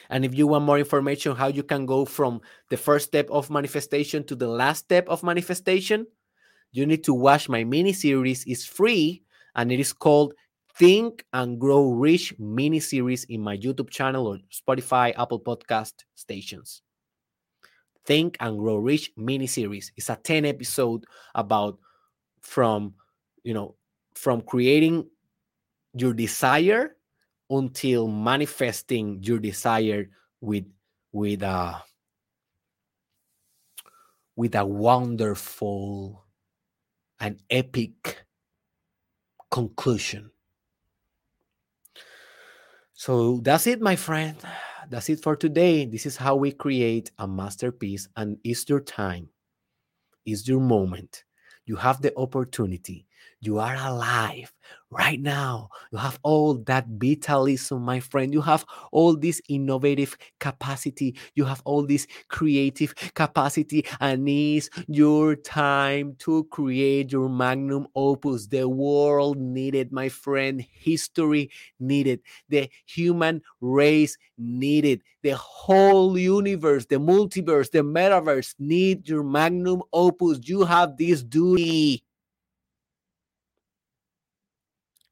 And if you want more information, how you can go from the first step of manifestation to the last step of manifestation, you need to watch my mini series. is free and it is called Think and Grow Rich mini series in my YouTube channel or Spotify, Apple Podcast stations. Think and Grow Rich mini series. It's a 10 episode about from, you know, from creating your desire until manifesting your desire with with a with a wonderful and epic conclusion. So that's it, my friend that's it for today. This is how we create a masterpiece, and it's your time, it's your moment. You have the opportunity you are alive right now. You have all that vitalism, my friend. You have all this innovative capacity. You have all this creative capacity, and it's your time to create your magnum opus. The world needed, my friend. History needed. The human race needed. The whole universe, the multiverse, the metaverse need your magnum opus. You have this duty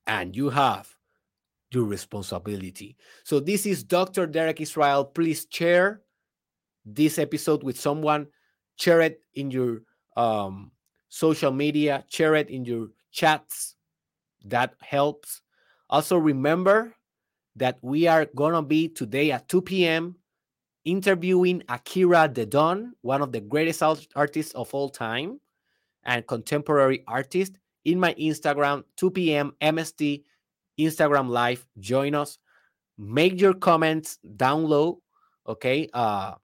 and you have your responsibility. So this is Dr. Derek Israel. Please share this episode with someone, share it in your um, social media, share it in your chats. That helps. Also, remember that we are to be today at 2 p.m. interviewing Akira the Don, one of the greatest artists of all time and contemporary artist, in my Instagram, 2 p.m. MST Instagram Live. Join us. Make your comments down low. Okay. Uh,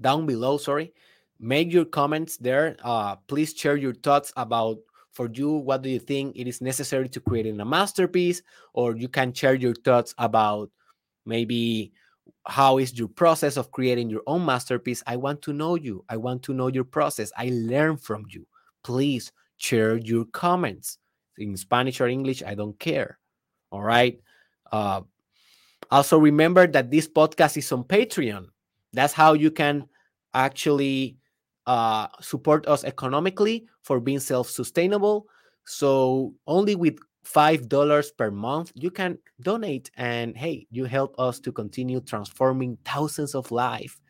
down below, sorry. Make your comments there. Uh, please share your thoughts about for you what do you think it is necessary to create in a masterpiece or you can share your thoughts about maybe how is your process of creating your own masterpiece? I want to know you. I want to know your process. I learn from you. Please share your comments. In spanish or english i don't care. All right? Uh, also remember that this podcast is on patreon. That's how you can actually uh, support us economically for being self-sustainable. So only with five dollars per month you can donate, and hey, you help us to continue transforming thousands of lives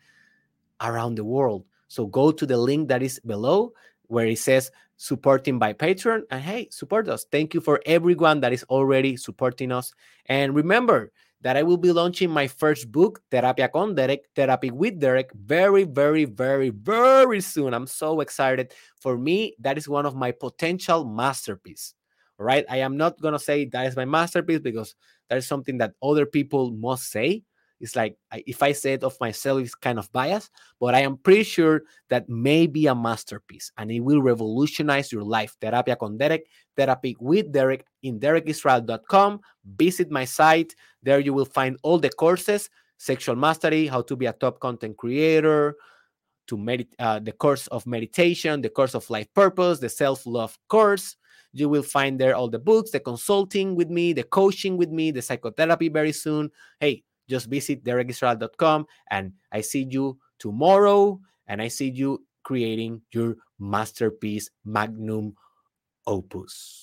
around the world. So go to the link that is below where it says supporting by Patreon, and hey, support us. Thank you for everyone that is already supporting us. And remember, that I will be launching my first book, Terapia con Derek, Therapy with Derek, very, very, very, very soon. I'm so excited. For me, that is one of my potential masterpiece. Right? I am not gonna say that is my masterpiece because that is something that other people must say. It's like if I say it of myself, it's kind of biased, but I am pretty sure that may be a masterpiece and it will revolutionize your life. Terapia con Derek, therapy with Derek in derekisrael.com. Visit my site. There you will find all the courses sexual mastery, how to be a top content creator, to medit- uh, the course of meditation, the course of life purpose, the self love course. You will find there all the books, the consulting with me, the coaching with me, the psychotherapy very soon. Hey, just visit derekisrael.com and I see you tomorrow and I see you creating your masterpiece magnum opus.